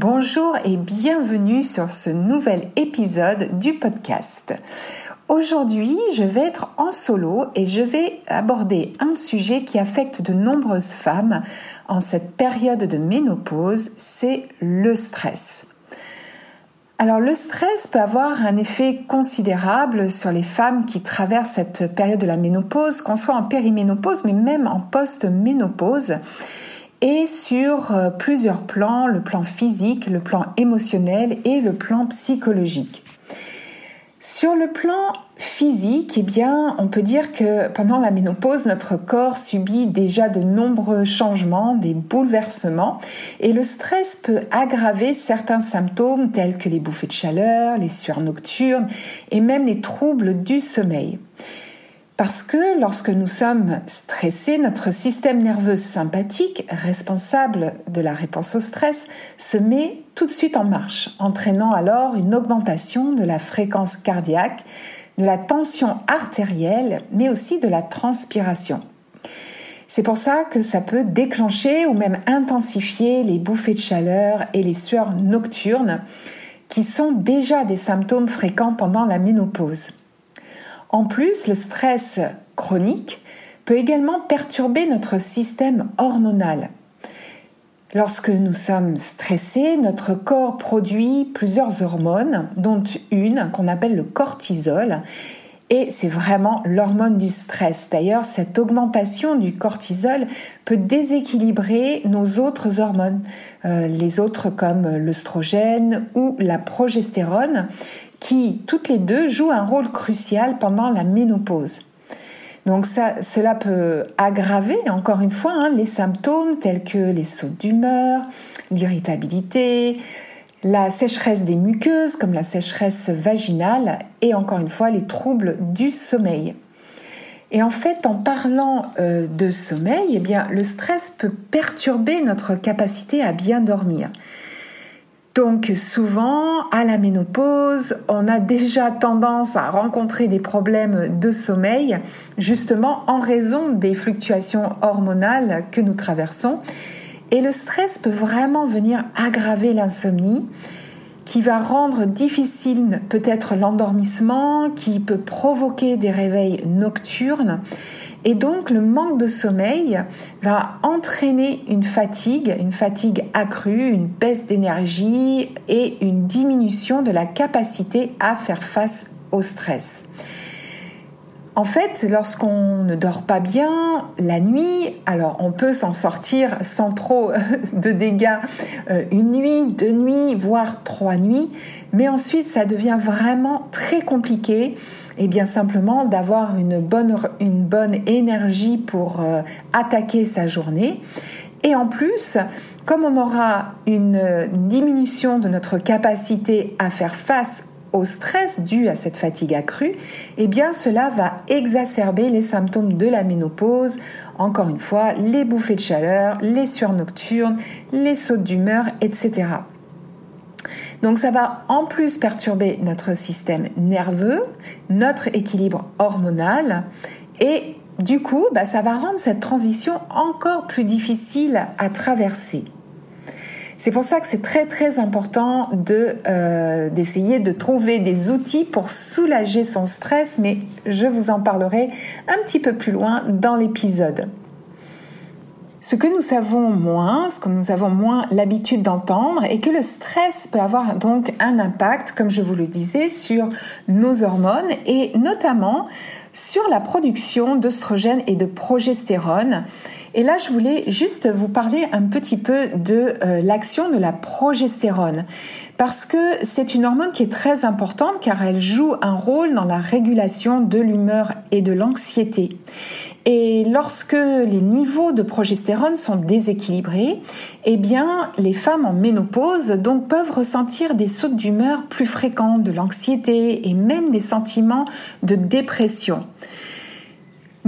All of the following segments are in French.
Bonjour et bienvenue sur ce nouvel épisode du podcast. Aujourd'hui, je vais être en solo et je vais aborder un sujet qui affecte de nombreuses femmes en cette période de ménopause, c'est le stress. Alors le stress peut avoir un effet considérable sur les femmes qui traversent cette période de la ménopause, qu'on soit en périménopause mais même en post-ménopause et sur euh, plusieurs plans, le plan physique, le plan émotionnel et le plan psychologique. Sur le plan physique, eh bien, on peut dire que pendant la ménopause, notre corps subit déjà de nombreux changements, des bouleversements, et le stress peut aggraver certains symptômes tels que les bouffées de chaleur, les sueurs nocturnes et même les troubles du sommeil. Parce que lorsque nous sommes stressés, notre système nerveux sympathique, responsable de la réponse au stress, se met tout de suite en marche, entraînant alors une augmentation de la fréquence cardiaque, de la tension artérielle, mais aussi de la transpiration. C'est pour ça que ça peut déclencher ou même intensifier les bouffées de chaleur et les sueurs nocturnes, qui sont déjà des symptômes fréquents pendant la ménopause. En plus, le stress chronique peut également perturber notre système hormonal. Lorsque nous sommes stressés, notre corps produit plusieurs hormones, dont une qu'on appelle le cortisol, et c'est vraiment l'hormone du stress. D'ailleurs, cette augmentation du cortisol peut déséquilibrer nos autres hormones, euh, les autres comme l'œstrogène ou la progestérone, qui, toutes les deux, jouent un rôle crucial pendant la ménopause. Donc cela peut aggraver, encore une fois, hein, les symptômes tels que les sautes d'humeur, l'irritabilité, la sécheresse des muqueuses comme la sécheresse vaginale et encore une fois les troubles du sommeil. Et en fait, en parlant euh, de sommeil, eh le stress peut perturber notre capacité à bien dormir. Donc souvent, à la ménopause, on a déjà tendance à rencontrer des problèmes de sommeil, justement en raison des fluctuations hormonales que nous traversons. Et le stress peut vraiment venir aggraver l'insomnie, qui va rendre difficile peut-être l'endormissement, qui peut provoquer des réveils nocturnes et donc le manque de sommeil va entraîner une fatigue, une fatigue accrue, une baisse d'énergie et une diminution de la capacité à faire face au stress. En fait, lorsqu'on ne dort pas bien la nuit, alors on peut s'en sortir sans trop de dégâts euh, une nuit, deux nuits, voire trois nuits, mais ensuite ça devient vraiment très compliqué et bien simplement d'avoir une bonne, une bonne énergie pour euh, attaquer sa journée. Et en plus, comme on aura une diminution de notre capacité à faire face au stress dû à cette fatigue accrue, eh bien cela va exacerber les symptômes de la ménopause, encore une fois, les bouffées de chaleur, les sueurs nocturnes, les sautes d'humeur, etc. Donc ça va en plus perturber notre système nerveux, notre équilibre hormonal et du coup, bah, ça va rendre cette transition encore plus difficile à traverser. C'est pour ça que c'est très très important euh, d'essayer de trouver des outils pour soulager son stress, mais je vous en parlerai un petit peu plus loin dans l'épisode. Ce que nous savons moins, ce que nous avons moins l'habitude d'entendre, est que le stress peut avoir donc un impact, comme je vous le disais, sur nos hormones et notamment sur la production d'oestrogènes et de progestérone. Et là, je voulais juste vous parler un petit peu de euh, l'action de la progestérone, parce que c'est une hormone qui est très importante car elle joue un rôle dans la régulation de l'humeur et de l'anxiété. Et lorsque les niveaux de progestérone sont déséquilibrés, eh bien, les femmes en ménopause donc peuvent ressentir des sautes d'humeur plus fréquents, de l'anxiété et même des sentiments de dépression.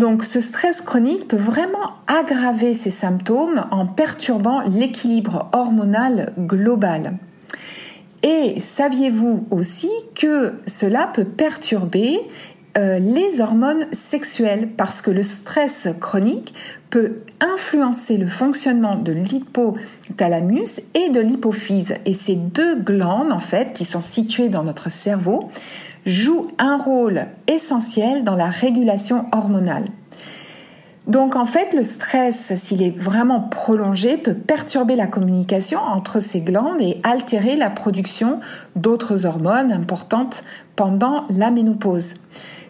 Donc ce stress chronique peut vraiment aggraver ces symptômes en perturbant l'équilibre hormonal global. Et saviez-vous aussi que cela peut perturber euh, les hormones sexuelles? Parce que le stress chronique peut influencer le fonctionnement de l'hypothalamus et de l'hypophyse. Et ces deux glandes, en fait, qui sont situées dans notre cerveau, joue un rôle essentiel dans la régulation hormonale. Donc en fait, le stress, s'il est vraiment prolongé, peut perturber la communication entre ces glandes et altérer la production d'autres hormones importantes pendant la ménopause,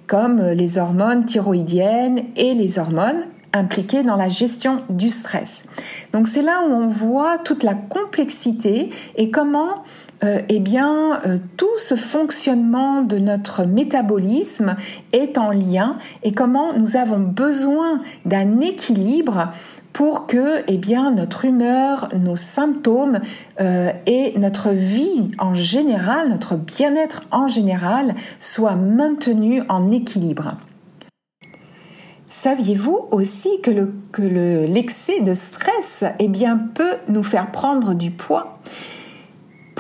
comme les hormones thyroïdiennes et les hormones impliquées dans la gestion du stress. Donc c'est là où on voit toute la complexité et comment euh, eh bien, euh, tout ce fonctionnement de notre métabolisme est en lien et comment nous avons besoin d'un équilibre pour que eh bien, notre humeur, nos symptômes euh, et notre vie en général, notre bien-être en général soient maintenus en équilibre. Saviez-vous aussi que, l'excès de stress eh bien, peut nous faire prendre du poids?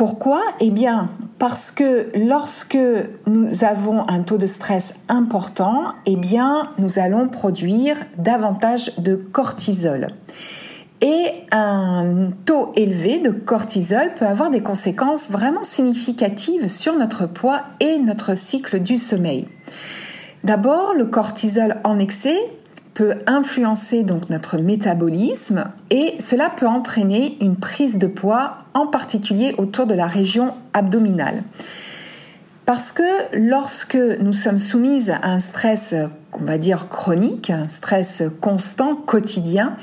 Pourquoi? Eh bien, parce que lorsque nous avons un taux de stress important, eh bien, nous allons produire davantage de cortisol. Et un taux élevé de cortisol peut avoir des conséquences vraiment significatives sur notre poids et notre cycle du sommeil. D'abord, le cortisol en excès influencer donc notre métabolisme et cela peut entraîner une prise de poids, en particulier autour de la région abdominale. Parce que lorsque nous sommes soumises à un stress, on va dire chronique, un stress constant, quotidien,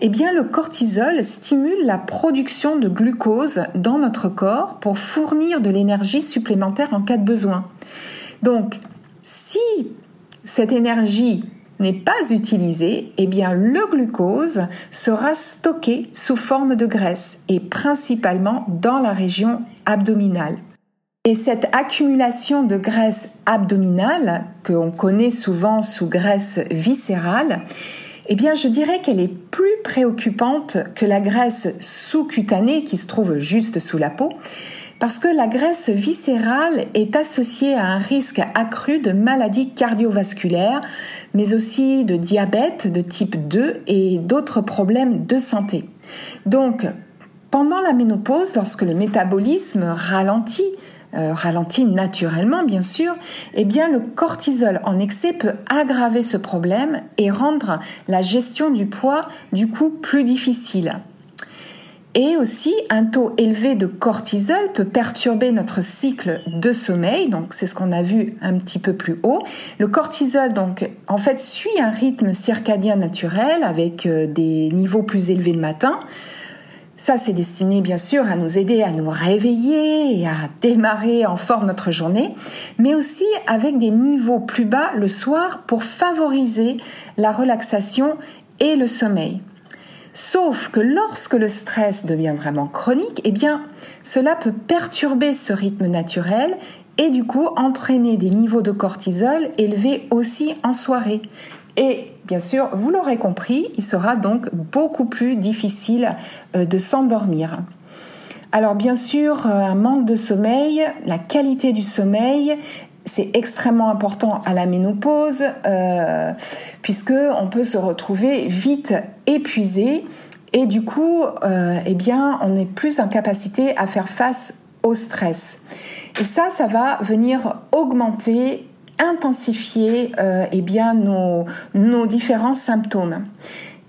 eh bien le cortisol stimule la production de glucose dans notre corps pour fournir de l'énergie supplémentaire en cas de besoin. Donc, si cette énergie n'est pas utilisé, eh bien le glucose sera stocké sous forme de graisse et principalement dans la région abdominale. Et cette accumulation de graisse abdominale, que l'on connaît souvent sous graisse viscérale, eh bien je dirais qu'elle est plus préoccupante que la graisse sous-cutanée qui se trouve juste sous la peau, parce que la graisse viscérale est associée à un risque accru de maladies cardiovasculaires, mais aussi de diabète de type 2 et d'autres problèmes de santé. Donc, pendant la ménopause, lorsque le métabolisme ralentit, euh, ralentit naturellement bien sûr, eh bien le cortisol en excès peut aggraver ce problème et rendre la gestion du poids du coup plus difficile. Et aussi, un taux élevé de cortisol peut perturber notre cycle de sommeil. Donc, c'est ce qu'on a vu un petit peu plus haut. Le cortisol, donc, en fait, suit un rythme circadien naturel avec euh, des niveaux plus élevés le matin. Ça, c'est destiné bien sûr à nous aider à nous réveiller et à démarrer en forme notre journée, mais aussi avec des niveaux plus bas le soir pour favoriser la relaxation et le sommeil. Sauf que lorsque le stress devient vraiment chronique, eh bien, cela peut perturber ce rythme naturel et du coup entraîner des niveaux de cortisol élevés aussi en soirée. Et bien sûr, vous l'aurez compris, il sera donc beaucoup plus difficile euh, de s'endormir. Alors bien sûr, euh, un manque de sommeil, la qualité du sommeil c'est extrêmement important à la ménopause euh, puisque on peut se retrouver vite épuisé et du coup, euh, eh bien, on est plus en capacité à faire face au stress. Et ça, ça va venir augmenter, intensifier euh, eh bien, nos, nos différents symptômes.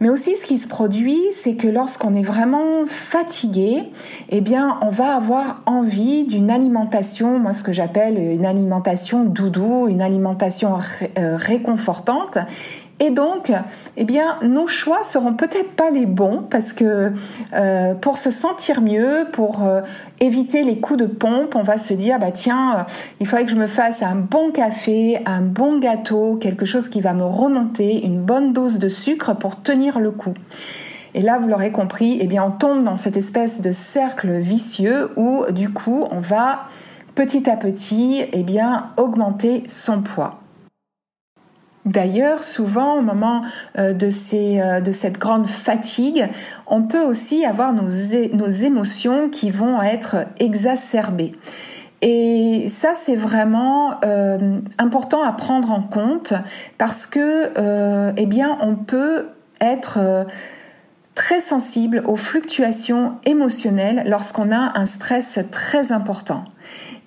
Mais aussi, ce qui se produit, c'est que lorsqu'on est vraiment fatigué, eh bien, on va avoir envie d'une alimentation, moi, ce que j'appelle une alimentation doudou, une alimentation euh, réconfortante. Et donc, eh bien, nos choix seront peut-être pas les bons parce que euh, pour se sentir mieux, pour euh, éviter les coups de pompe, on va se dire bah tiens, euh, il faudrait que je me fasse un bon café, un bon gâteau, quelque chose qui va me remonter, une bonne dose de sucre pour tenir le coup. Et là, vous l'aurez compris, eh bien, on tombe dans cette espèce de cercle vicieux où, du coup, on va petit à petit, eh bien, augmenter son poids. D'ailleurs, souvent au moment euh, euh, de cette grande fatigue, on peut aussi avoir nos, nos émotions qui vont être exacerbées. Et ça, c'est vraiment euh, important à prendre en compte parce que, eh bien, on peut être très sensible aux fluctuations émotionnelles lorsqu'on a un stress très important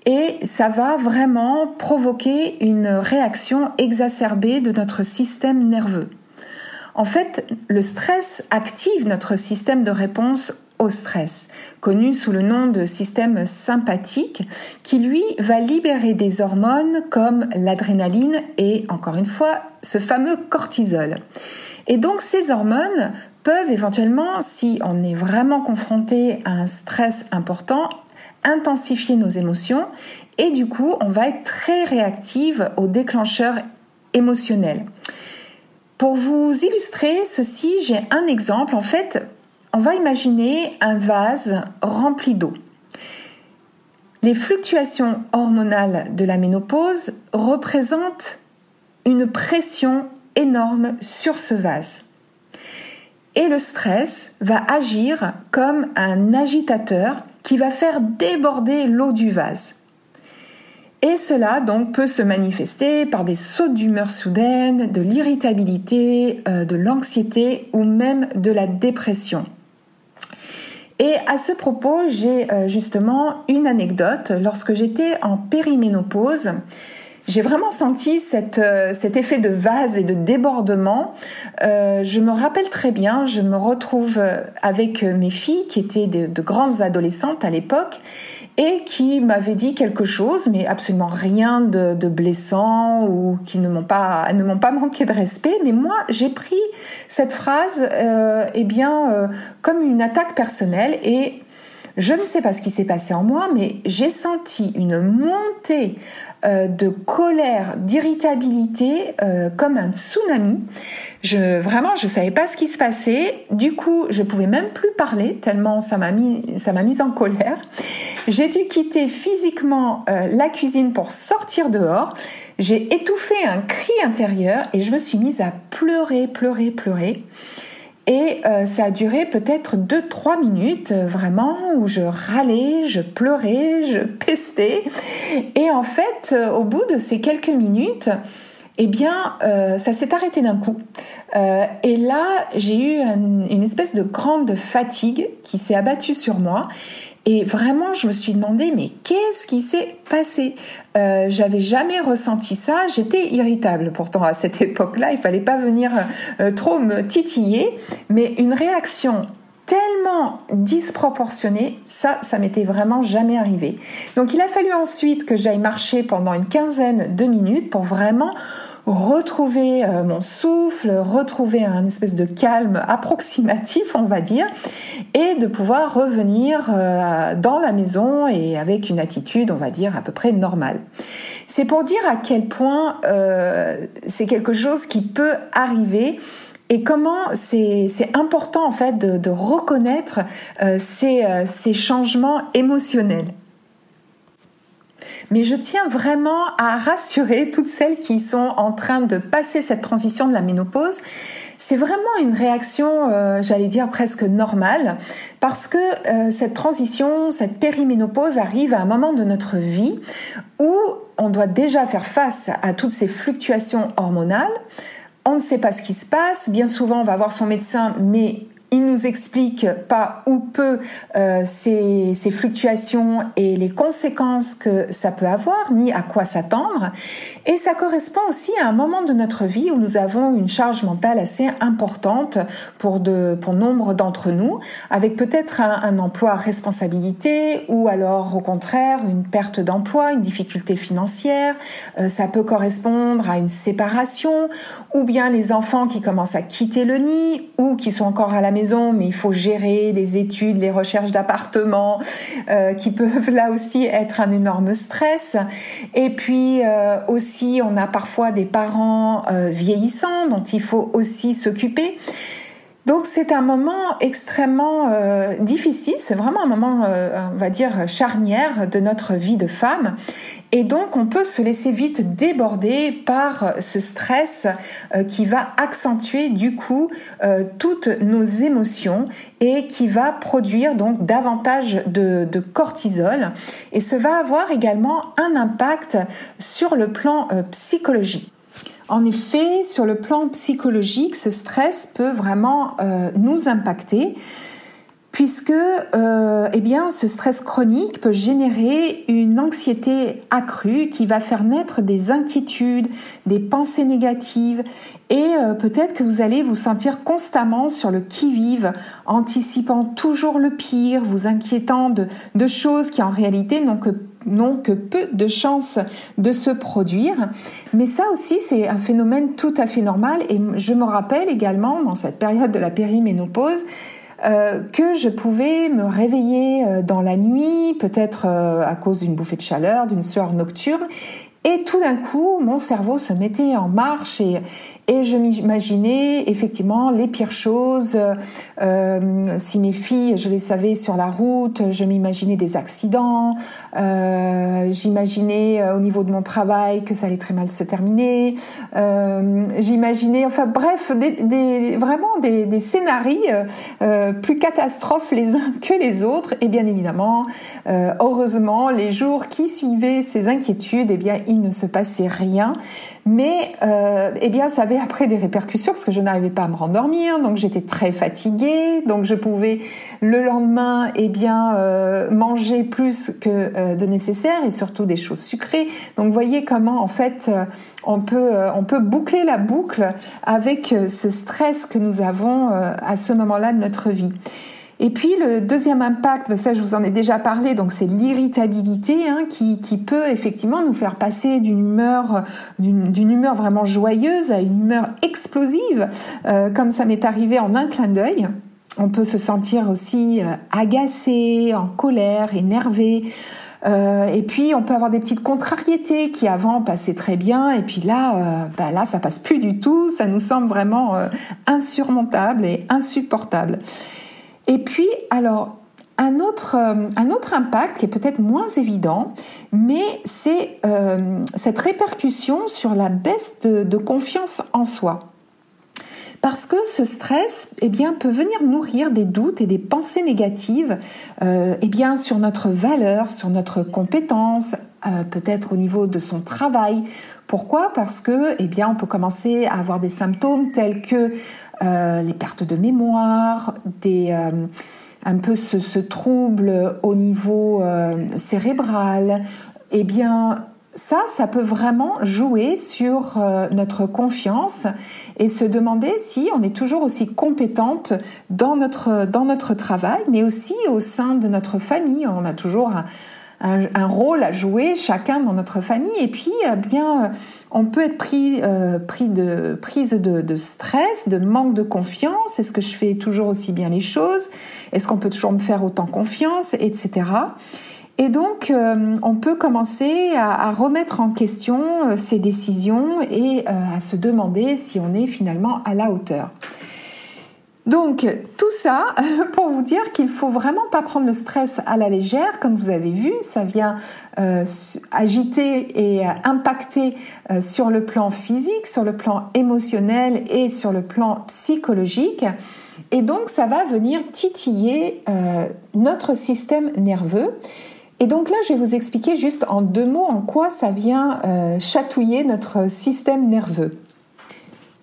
et ça va vraiment provoquer une réaction exacerbée de notre système nerveux. En fait, le stress active notre système de réponse au stress, connu sous le nom de système sympathique, qui lui va libérer des hormones comme l'adrénaline et, encore une fois, ce fameux cortisol. Et donc ces hormones peuvent éventuellement, si on est vraiment confronté à un stress important, intensifier nos émotions et du coup, on va être très réactive aux déclencheurs émotionnels. Pour vous illustrer ceci, j'ai un exemple. En fait, on va imaginer un vase rempli d'eau. Les fluctuations hormonales de la ménopause représentent une pression énorme sur ce vase. Et le stress va agir comme un agitateur qui va faire déborder l'eau du vase. Et cela donc peut se manifester par des sautes d'humeur soudaines, de l'irritabilité, euh, de l'anxiété ou même de la dépression. Et à ce propos, j'ai euh, justement une anecdote. Lorsque j'étais en périménopause, j'ai vraiment senti euh, cet effet de vase et de débordement. je me rappelle très bien, je me retrouve avec mes filles qui étaient de grandes adolescentes à l'époque et qui m'avaient dit quelque chose, mais absolument rien de, blessant ou qui ne m'ont pas ne m'ont pas manqué de respect. Mais moi, j'ai pris cette phrase, euh, eh bien, euh, comme une attaque personnelle et je ne sais pas ce qui s'est passé en moi, mais j'ai senti une montée euh, de colère, d'irritabilité, euh, comme un tsunami. Vraiment, je savais pas ce qui se passait. Du coup, je pouvais même plus parler tellement ça m'a mis, ça m'a mise en colère. J'ai dû quitter physiquement euh, la cuisine pour sortir dehors. J'ai étouffé un cri intérieur et je me suis mise à pleurer, pleurer, pleurer. Et euh, ça a duré peut-être 2-3 minutes, euh, vraiment, où je râlais, je pleurais, je pestais. Et en fait, euh, au bout de ces quelques minutes, eh bien, ça s'est arrêté d'un coup. et là, j'ai eu une espèce de grande fatigue qui s'est abattue sur moi. Et vraiment, je me suis demandé, mais qu'est-ce qui s'est passé? Euh, J'avais jamais ressenti ça. J'étais irritable. Pourtant, à cette époque-là, il fallait pas venir euh, trop me titiller. Mais une réaction tellement disproportionnée, ça, ça m'était vraiment jamais arrivé. Donc, il a fallu ensuite que j'aille marcher pendant une quinzaine de minutes pour vraiment retrouver euh, mon souffle, retrouver un espèce de calme approximatif, on va dire, et de pouvoir revenir euh, dans la maison et avec une attitude, on va dire, à peu près normale. C'est pour dire à quel point euh, c'est quelque chose qui peut arriver et comment c'est important en fait de, reconnaître ces changements émotionnels. Mais je tiens vraiment à rassurer toutes celles qui sont en train de passer cette transition de la ménopause. C'est vraiment une réaction, euh, j'allais dire presque normale, parce que euh, cette transition, cette périménopause arrive à un moment de notre vie où on doit déjà faire face à toutes ces fluctuations hormonales. On ne sait pas ce qui se passe. Bien souvent, on va voir son médecin, mais il nous explique pas ou peu euh, ces, ces, fluctuations et les conséquences que ça peut avoir, ni à quoi s'attendre. Et ça correspond aussi à un moment de notre vie où nous avons une charge mentale assez importante pour, de, pour nombre d'entre nous, avec peut-être un, un, emploi à responsabilité ou alors au contraire une perte d'emploi, une difficulté financière. Euh, ça peut correspondre à une séparation ou bien les enfants qui commencent à quitter le nid ou qui sont encore à la maison mais il faut gérer les études, les recherches d'appartements euh, qui peuvent là aussi être un énorme stress. Et puis euh, aussi on a parfois des parents euh, vieillissants dont il faut aussi s'occuper. Donc c'est un moment extrêmement euh, difficile, c'est vraiment un moment, euh, on va dire, charnière de notre vie de femme. Et donc on peut se laisser vite déborder par ce stress qui va accentuer du coup toutes nos émotions et qui va produire donc davantage de, cortisol. Et ça va avoir également un impact sur le plan psychologique. En effet, sur le plan psychologique, ce stress peut vraiment euh, nous impacter puisque euh, eh bien, ce stress chronique peut générer une anxiété accrue qui va faire naître des inquiétudes, des pensées négatives et euh, peut-être que vous allez vous sentir constamment sur le qui-vive, anticipant toujours le pire, vous inquiétant de, de choses qui en réalité n'ont que n'ont que peu de chances de se produire. Mais ça aussi, c'est un phénomène tout à fait normal. Et je me rappelle également, dans cette période de la périménopause, euh, que je pouvais me réveiller euh, dans la nuit, peut-être euh, à cause d'une bouffée de chaleur, d'une sueur nocturne, et tout d'un coup, mon cerveau se mettait en marche et, je m'imaginais effectivement les pires choses. Euh, si mes filles, je les savais sur la route, je m'imaginais des accidents. Euh, J'imaginais euh, au niveau de mon travail que ça allait très mal se terminer. J'imaginais, enfin bref, des, vraiment des, des scénarios euh, plus catastrophes les uns que les autres. Et bien évidemment, heureusement, les jours qui suivaient ces inquiétudes, eh bien il ne se passait rien. Mais euh, eh bien, ça avait après des répercussions parce que je n'arrivais pas à me rendormir, donc j'étais très fatiguée, donc je pouvais le lendemain eh bien euh, manger plus que euh, de nécessaire et surtout des choses sucrées. Donc, voyez comment en fait on peut on peut boucler la boucle avec ce stress que nous avons à ce moment-là de notre vie. Et puis le deuxième impact, ben ça je vous en ai déjà parlé, donc c'est l'irritabilité hein, qui, qui, peut effectivement nous faire passer d'une humeur d'une humeur vraiment joyeuse à une humeur explosive, euh, comme ça m'est arrivé en un clin d'œil. On peut se sentir aussi euh, agacé, en colère, énervé. Euh, et puis on peut avoir des petites contrariétés qui avant passaient très bien et puis là, euh, bah là ça passe plus du tout, ça nous semble vraiment insurmontable et insupportable. Et puis, alors, un autre, euh, un autre impact qui est peut-être moins évident, mais c'est euh, cette répercussion sur la baisse de, confiance en soi. Parce que ce stress eh bien, peut venir nourrir des doutes et des pensées négatives euh, eh bien, sur notre valeur, sur notre compétence, peut-être au niveau de son travail. Pourquoi? Parce que eh bien, on peut commencer à avoir des symptômes tels que euh, les pertes de mémoire, des, euh, un peu ce, trouble au niveau euh, cérébral, eh bien, ça, ça peut vraiment jouer sur notre confiance et se demander si on est toujours aussi compétente dans notre, dans notre travail, mais aussi au sein de notre famille. On a toujours un, rôle à jouer chacun dans notre famille. Et puis eh bien on peut être pris euh, pris de prise de, de, stress de manque de confiance. Est-ce que je fais toujours aussi bien les choses? Est-ce qu'on peut toujours me faire autant confiance? Etc et donc, euh, on peut commencer à, à, remettre en question euh, ces décisions et à se demander si on est finalement à la hauteur. Donc tout ça pour vous dire qu'il faut vraiment pas prendre le stress à la légère, comme vous avez vu, ça vient euh, agiter et euh, impacter euh, sur le plan physique, sur le plan émotionnel et sur le plan psychologique. Et donc ça va venir titiller notre système nerveux. Et donc là, je vais vous expliquer juste en deux mots en quoi ça vient chatouiller notre système nerveux.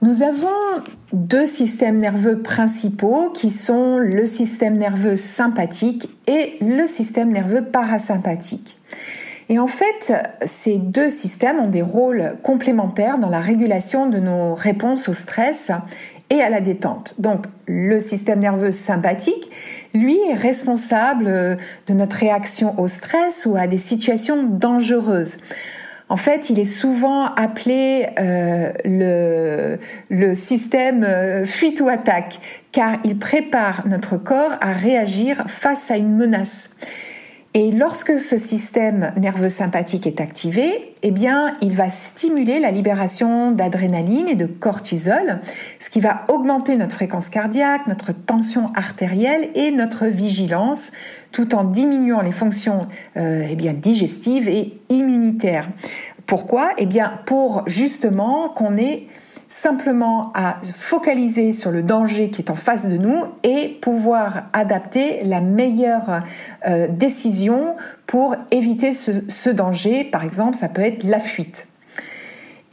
Nous avons deux systèmes nerveux principaux qui sont le système nerveux sympathique et le système nerveux parasympathique. Et en fait, ces deux systèmes ont des rôles complémentaires dans la régulation de nos réponses au stress et à la détente. Donc, le système nerveux sympathique, lui, est responsable de notre réaction au stress ou à des situations dangereuses. En fait, il est souvent appelé euh, le, système euh, fuite ou attaque, car il prépare notre corps à réagir face à une menace. Et lorsque ce système nerveux sympathique est activé, eh bien, il va stimuler la libération d'adrénaline et de cortisol, ce qui va augmenter notre fréquence cardiaque, notre tension artérielle et notre vigilance, tout en diminuant les fonctions euh, eh bien, digestives et immunitaires. Pourquoi? Eh bien, pour justement qu'on ait simplement à focaliser sur le danger qui est en face de nous et pouvoir adapter la meilleure euh, décision pour éviter ce, danger. Par exemple, ça peut être la fuite.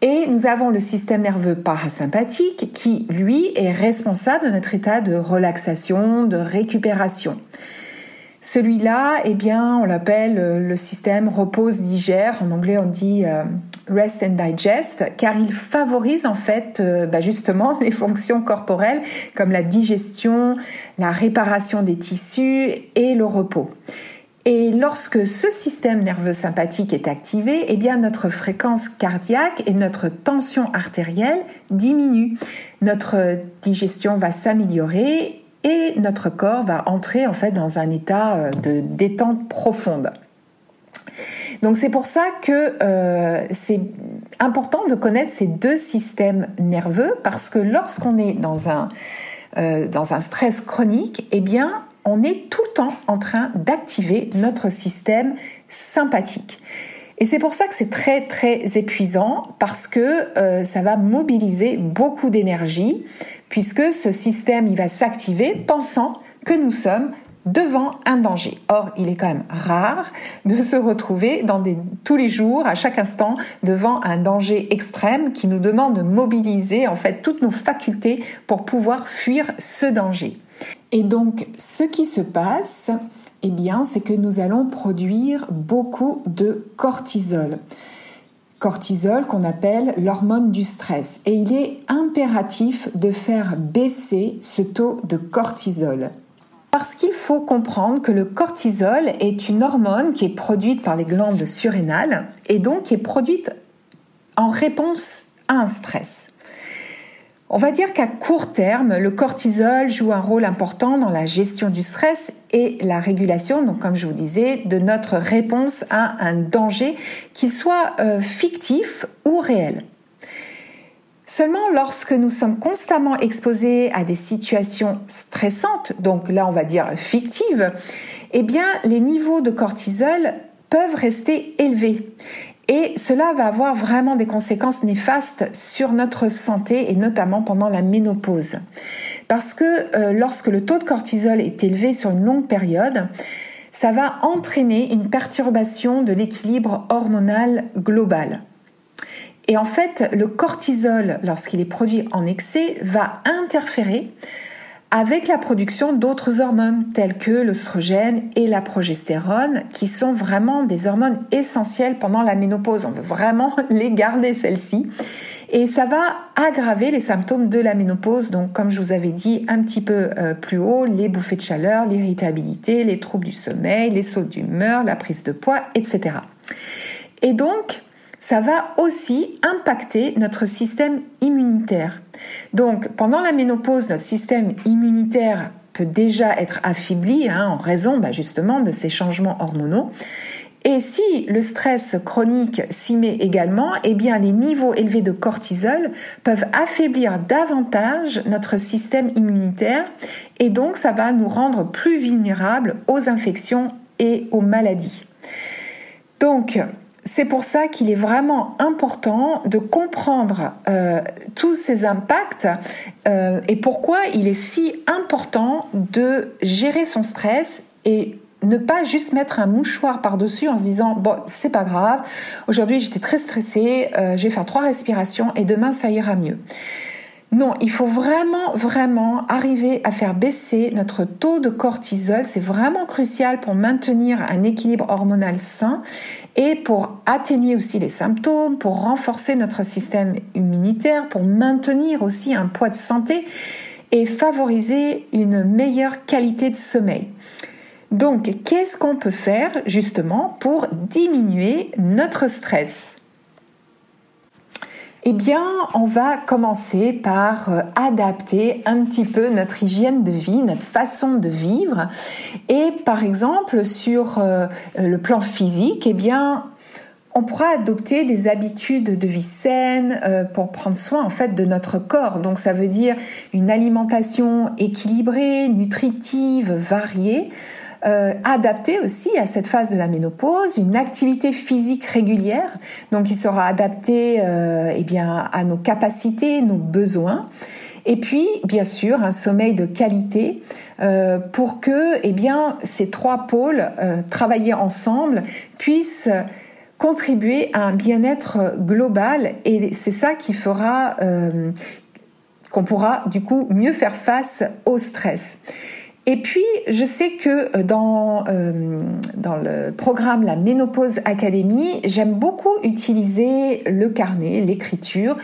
Et nous avons le système nerveux parasympathique qui, lui, est responsable de notre état de relaxation, de récupération. Celui-là, eh bien, on l'appelle euh, le système repose-digère. En anglais, on dit euh, Rest and Digest, car il favorise en fait euh, bah, justement les fonctions corporelles comme la digestion, la réparation des tissus et le repos. Et lorsque ce système nerveux sympathique est activé, eh bien notre fréquence cardiaque et notre tension artérielle diminuent. Notre digestion va s'améliorer et notre corps va entrer en fait dans un état euh, de détente profonde. Donc c'est pour ça que euh, c'est important de connaître ces deux systèmes nerveux parce que lorsqu'on est dans un, euh, dans un stress chronique, eh bien on est tout le temps en train d'activer notre système sympathique. Et c'est pour ça que c'est très très épuisant parce que euh, ça va mobiliser beaucoup d'énergie puisque ce système il va s'activer pensant que nous sommes devant un danger. Or, il est quand même rare de se retrouver tous les jours, à chaque instant, devant un danger extrême qui nous demande de mobiliser en fait toutes nos facultés pour pouvoir fuir ce danger. Et donc, ce qui se passe, eh bien, c'est que nous allons produire beaucoup de cortisol. Cortisol qu'on appelle l'hormone du stress. Et il est impératif de faire baisser ce taux de cortisol. Parce qu'il faut comprendre que le cortisol est une hormone qui est produite par les glandes surrénales et donc qui est produite en réponse à un stress. On va dire qu'à court terme, le cortisol joue un rôle important dans la gestion du stress et la régulation, donc comme je vous disais, de notre réponse à un danger, qu'il soit euh, fictif ou réel. Seulement lorsque nous sommes constamment exposés à des situations stressantes, donc là on va dire fictives, eh bien les niveaux de cortisol peuvent rester élevés. Et cela va avoir vraiment des conséquences néfastes sur notre santé et notamment pendant la ménopause. Parce que euh, lorsque le taux de cortisol est élevé sur une longue période, ça va entraîner une perturbation de l'équilibre hormonal global. Et en fait, le cortisol, lorsqu'il est produit en excès, va interférer avec la production d'autres hormones telles que l'oestrogène et la progestérone, qui sont vraiment des hormones essentielles pendant la ménopause. On veut vraiment les garder celles-ci. Et ça va aggraver les symptômes de la ménopause, donc comme je vous avais dit un petit peu euh, plus haut, les bouffées de chaleur, l'irritabilité, les troubles du sommeil, les sautes d'humeur, la prise de poids, etc. Et donc, ça va aussi impacter notre système immunitaire. Donc pendant la ménopause, notre système immunitaire peut déjà être affaibli hein, en raison bah, justement de ces changements hormonaux. Et si le stress chronique s'y met également, eh bien les niveaux élevés de cortisol peuvent affaiblir davantage notre système immunitaire et donc ça va nous rendre plus vulnérables aux infections et aux maladies. Donc c'est pour ça qu'il est vraiment important de comprendre euh, tous ces impacts euh, et pourquoi il est si important de gérer son stress et ne pas juste mettre un mouchoir par-dessus en se disant bon c'est pas grave aujourd'hui j'étais très stressée euh, je vais faire trois respirations et demain ça ira mieux Non, il faut vraiment, vraiment arriver à faire baisser notre taux de cortisol. C'est vraiment crucial pour maintenir un équilibre hormonal sain et pour atténuer aussi les symptômes, pour renforcer notre système immunitaire, pour maintenir aussi un poids de santé et favoriser une meilleure qualité de sommeil. Donc, qu'est-ce qu'on peut faire justement pour diminuer notre stress? Eh bien, on va commencer par euh, adapter un petit peu notre hygiène de vie, notre façon de vivre. Et par exemple, sur euh, le plan physique, eh bien, on pourra adopter des habitudes de vie saines euh, pour prendre soin en fait de notre corps. Donc ça veut dire une alimentation équilibrée, nutritive, variée euh, adapté aussi à cette phase de la ménopause, une activité physique régulière, donc qui sera adapté euh, eh bien à nos capacités, nos besoins. Et puis, bien sûr, un sommeil de qualité euh, pour que eh bien, ces trois pôles, euh, travailler ensemble, puissent contribuer à un bien-être global. Et c'est ça qui fera qu'on pourra du coup mieux faire face au stress. Et puis, je sais que euh, dans, euh, dans le programme La Ménopause Academy, j'aime beaucoup utiliser le carnet, l'écriture,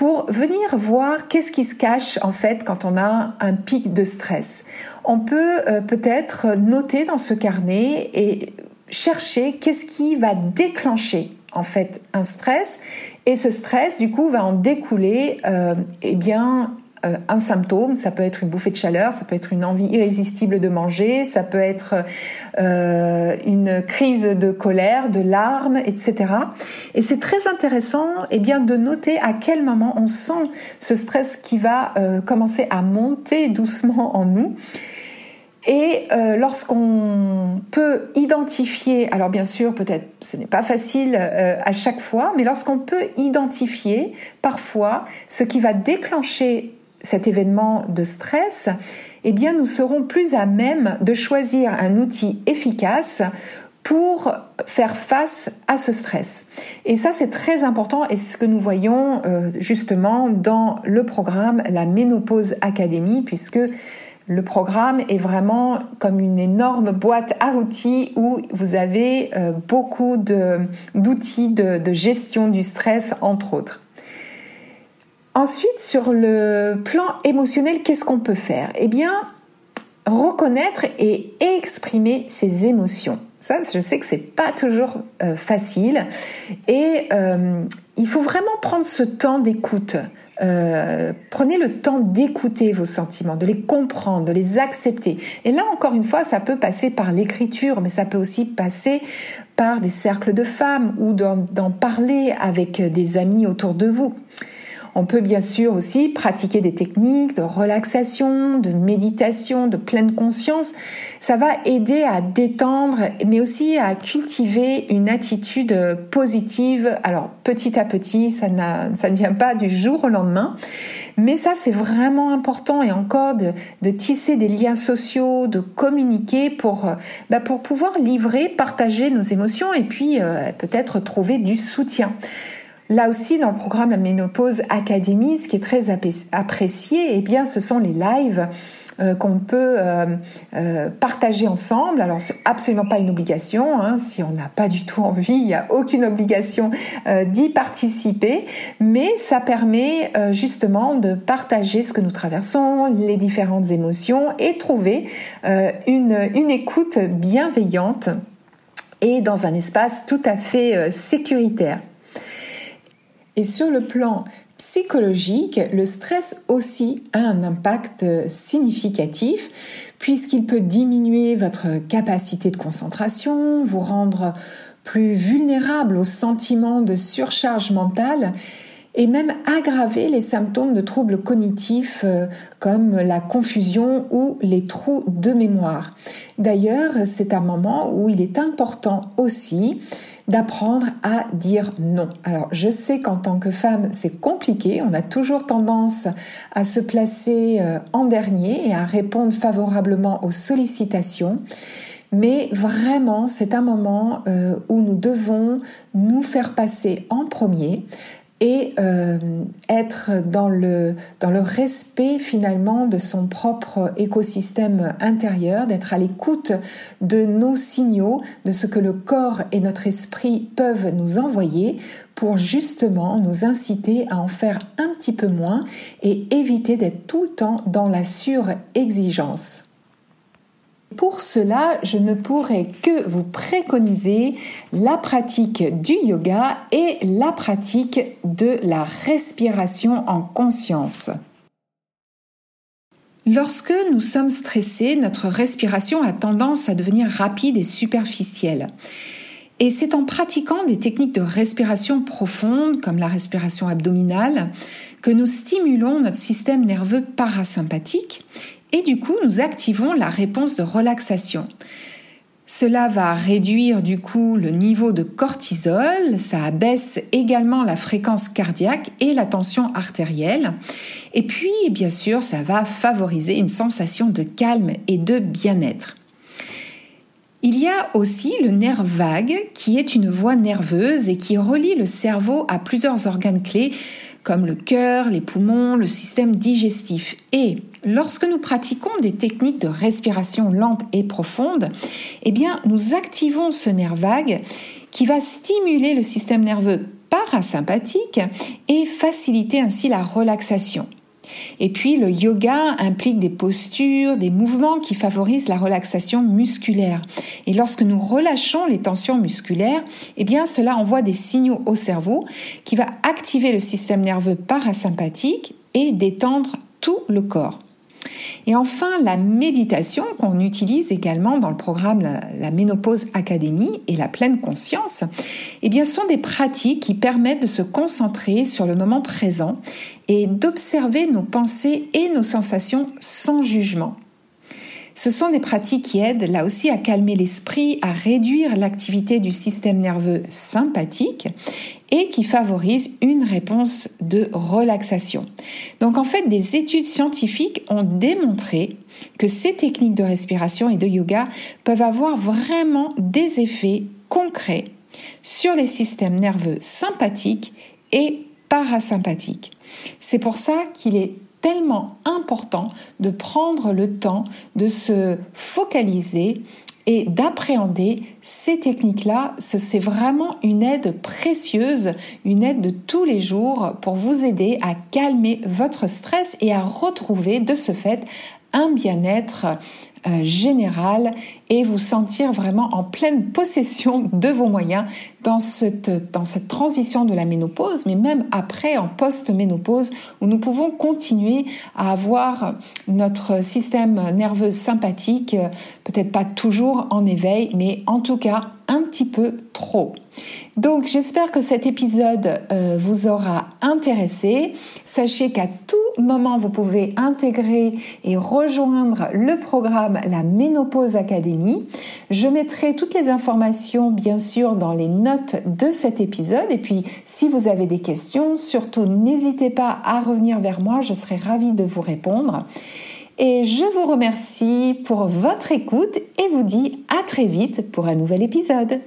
pour venir voir qu'est-ce qui se cache en fait quand on a un pic de stress. On peut euh, peut-être noter dans ce carnet et chercher qu'est-ce qui va déclencher en fait un stress et ce stress du coup va en découler euh, eh bien un symptôme, ça peut être une bouffée de chaleur, ça peut être une envie irrésistible de manger, ça peut être euh, une crise de colère, de larmes, etc. Et c'est très intéressant eh bien, de noter à quel moment on sent ce stress qui va euh, commencer à monter doucement en nous. Et lorsqu'on peut identifier, alors bien sûr, peut-être ce n'est pas facile à chaque fois, mais lorsqu'on peut identifier parfois ce qui va déclencher cet événement de stress, eh bien, nous serons plus à même de choisir un outil efficace pour faire face à ce stress. Et ça, c'est très important et ce que nous voyons euh, justement dans le programme La Ménopause Académie, puisque le programme est vraiment comme une énorme boîte à outils où vous avez euh, beaucoup d'outils de gestion du stress, entre autres. Ensuite, sur le plan émotionnel, qu'est-ce qu'on peut faire? Eh bien, reconnaître et exprimer ses émotions. Ça, je sais que c'est pas toujours euh, facile, et euh, il faut vraiment prendre ce temps d'écoute. Euh, prenez le temps d'écouter vos sentiments, de les comprendre, de les accepter. Et là, encore une fois, ça peut passer par l'écriture, mais ça peut aussi passer par des cercles de femmes ou d'en parler avec des amis autour de vous. On peut bien sûr aussi pratiquer des techniques de relaxation, de méditation, de pleine conscience. Ça va aider à détendre, mais aussi à cultiver une attitude positive. Alors petit à petit, ça, ne vient pas du jour au lendemain. Mais ça, c'est vraiment important et encore de, tisser des liens sociaux, de communiquer pour, bah, pour pouvoir livrer, partager nos émotions et puis euh, peut-être trouver du soutien. Là aussi, dans le programme La Ménopause Academy, ce qui est très apprécié, eh bien, ce sont les lives euh, qu'on peut euh, euh, partager ensemble. Alors, c'est absolument pas une obligation. Hein. Si on n'a pas du tout envie, il n'y a aucune obligation d'y participer. Mais ça permet justement de partager ce que nous traversons, les différentes émotions et trouver une, une écoute bienveillante et dans un espace tout à fait sécuritaire. Et sur le plan psychologique, le stress aussi a un impact significatif puisqu'il peut diminuer votre capacité de concentration, vous rendre plus vulnérable aux sentiments de surcharge mentale et même aggraver les symptômes de troubles cognitifs euh, comme la confusion ou les trous de mémoire. D'ailleurs, c'est un moment où il est important aussi d'apprendre à dire non. Alors, je sais qu'en tant que femme, c'est compliqué. On a toujours tendance à se placer euh, en dernier et à répondre favorablement aux sollicitations. Mais vraiment, c'est un moment euh, où nous devons nous faire passer en premier et euh, être dans le, dans le respect finalement de son propre écosystème intérieur, d'être à l'écoute de nos signaux, de ce que le corps et notre esprit peuvent nous envoyer pour justement nous inciter à en faire un petit peu moins et éviter d'être tout le temps dans la surexigence. Pour cela, je ne pourrais que vous préconiser la pratique du yoga et la pratique de la respiration en conscience. Lorsque nous sommes stressés, notre respiration a tendance à devenir rapide et superficielle. Et c'est en pratiquant des techniques de respiration profonde, comme la respiration abdominale, que nous stimulons notre système nerveux parasympathique et du coup nous activons la réponse de relaxation. Cela va réduire du coup le niveau de cortisol, ça abaisse également la fréquence cardiaque et la tension artérielle. Et puis, bien sûr, ça va favoriser une sensation de calme et de bien-être. Il y a aussi le nerf vague qui est une voie nerveuse et qui relie le cerveau à plusieurs organes clés comme le cœur, les poumons, le système digestif. Et lorsque nous pratiquons des techniques de respiration lente et profonde, eh bien, nous activons ce nerf vague qui va stimuler le système nerveux parasympathique et faciliter ainsi la relaxation. Et puis le yoga implique des postures, des mouvements qui favorisent la relaxation musculaire. Et lorsque nous relâchons les tensions musculaires, eh bien cela envoie des signaux au cerveau qui va activer le système nerveux parasympathique et détendre tout le corps. Et enfin, la méditation qu'on utilise également dans le programme la, Ménopause Académie et la pleine conscience, eh bien, sont des pratiques qui permettent de se concentrer sur le moment présent et d'observer nos pensées et nos sensations sans jugement. Ce sont des pratiques qui aident là aussi à calmer l'esprit, à réduire l'activité du système nerveux sympathique et qui favorisent une réponse de relaxation. Donc en fait, des études scientifiques ont démontré que ces techniques de respiration et de yoga peuvent avoir vraiment des effets concrets sur les systèmes nerveux sympathiques et parasympathiques. C'est pour ça qu'il est tellement important de prendre le temps de se focaliser et d'appréhender ces techniques-là. C'est vraiment une aide précieuse, une aide de tous les jours pour vous aider à calmer votre stress et à retrouver de ce fait un bien-être euh, général et vous sentir vraiment en pleine possession de vos moyens dans cette, dans cette transition de la ménopause, mais même après en post-ménopause où nous pouvons continuer à avoir notre système nerveux sympathique, peut-être pas toujours en éveil, mais en tout cas un petit peu trop. Donc j'espère que cet épisode euh, vous aura intéressé. Sachez qu'à tout moment, vous pouvez intégrer et rejoindre le programme La Ménopause Académie. Je mettrai toutes les informations, bien sûr, dans les notes de cet épisode. Et puis, si vous avez des questions, surtout n'hésitez pas à revenir vers moi. Je serai ravie de vous répondre. Et je vous remercie pour votre écoute et vous dis à très vite pour un nouvel épisode.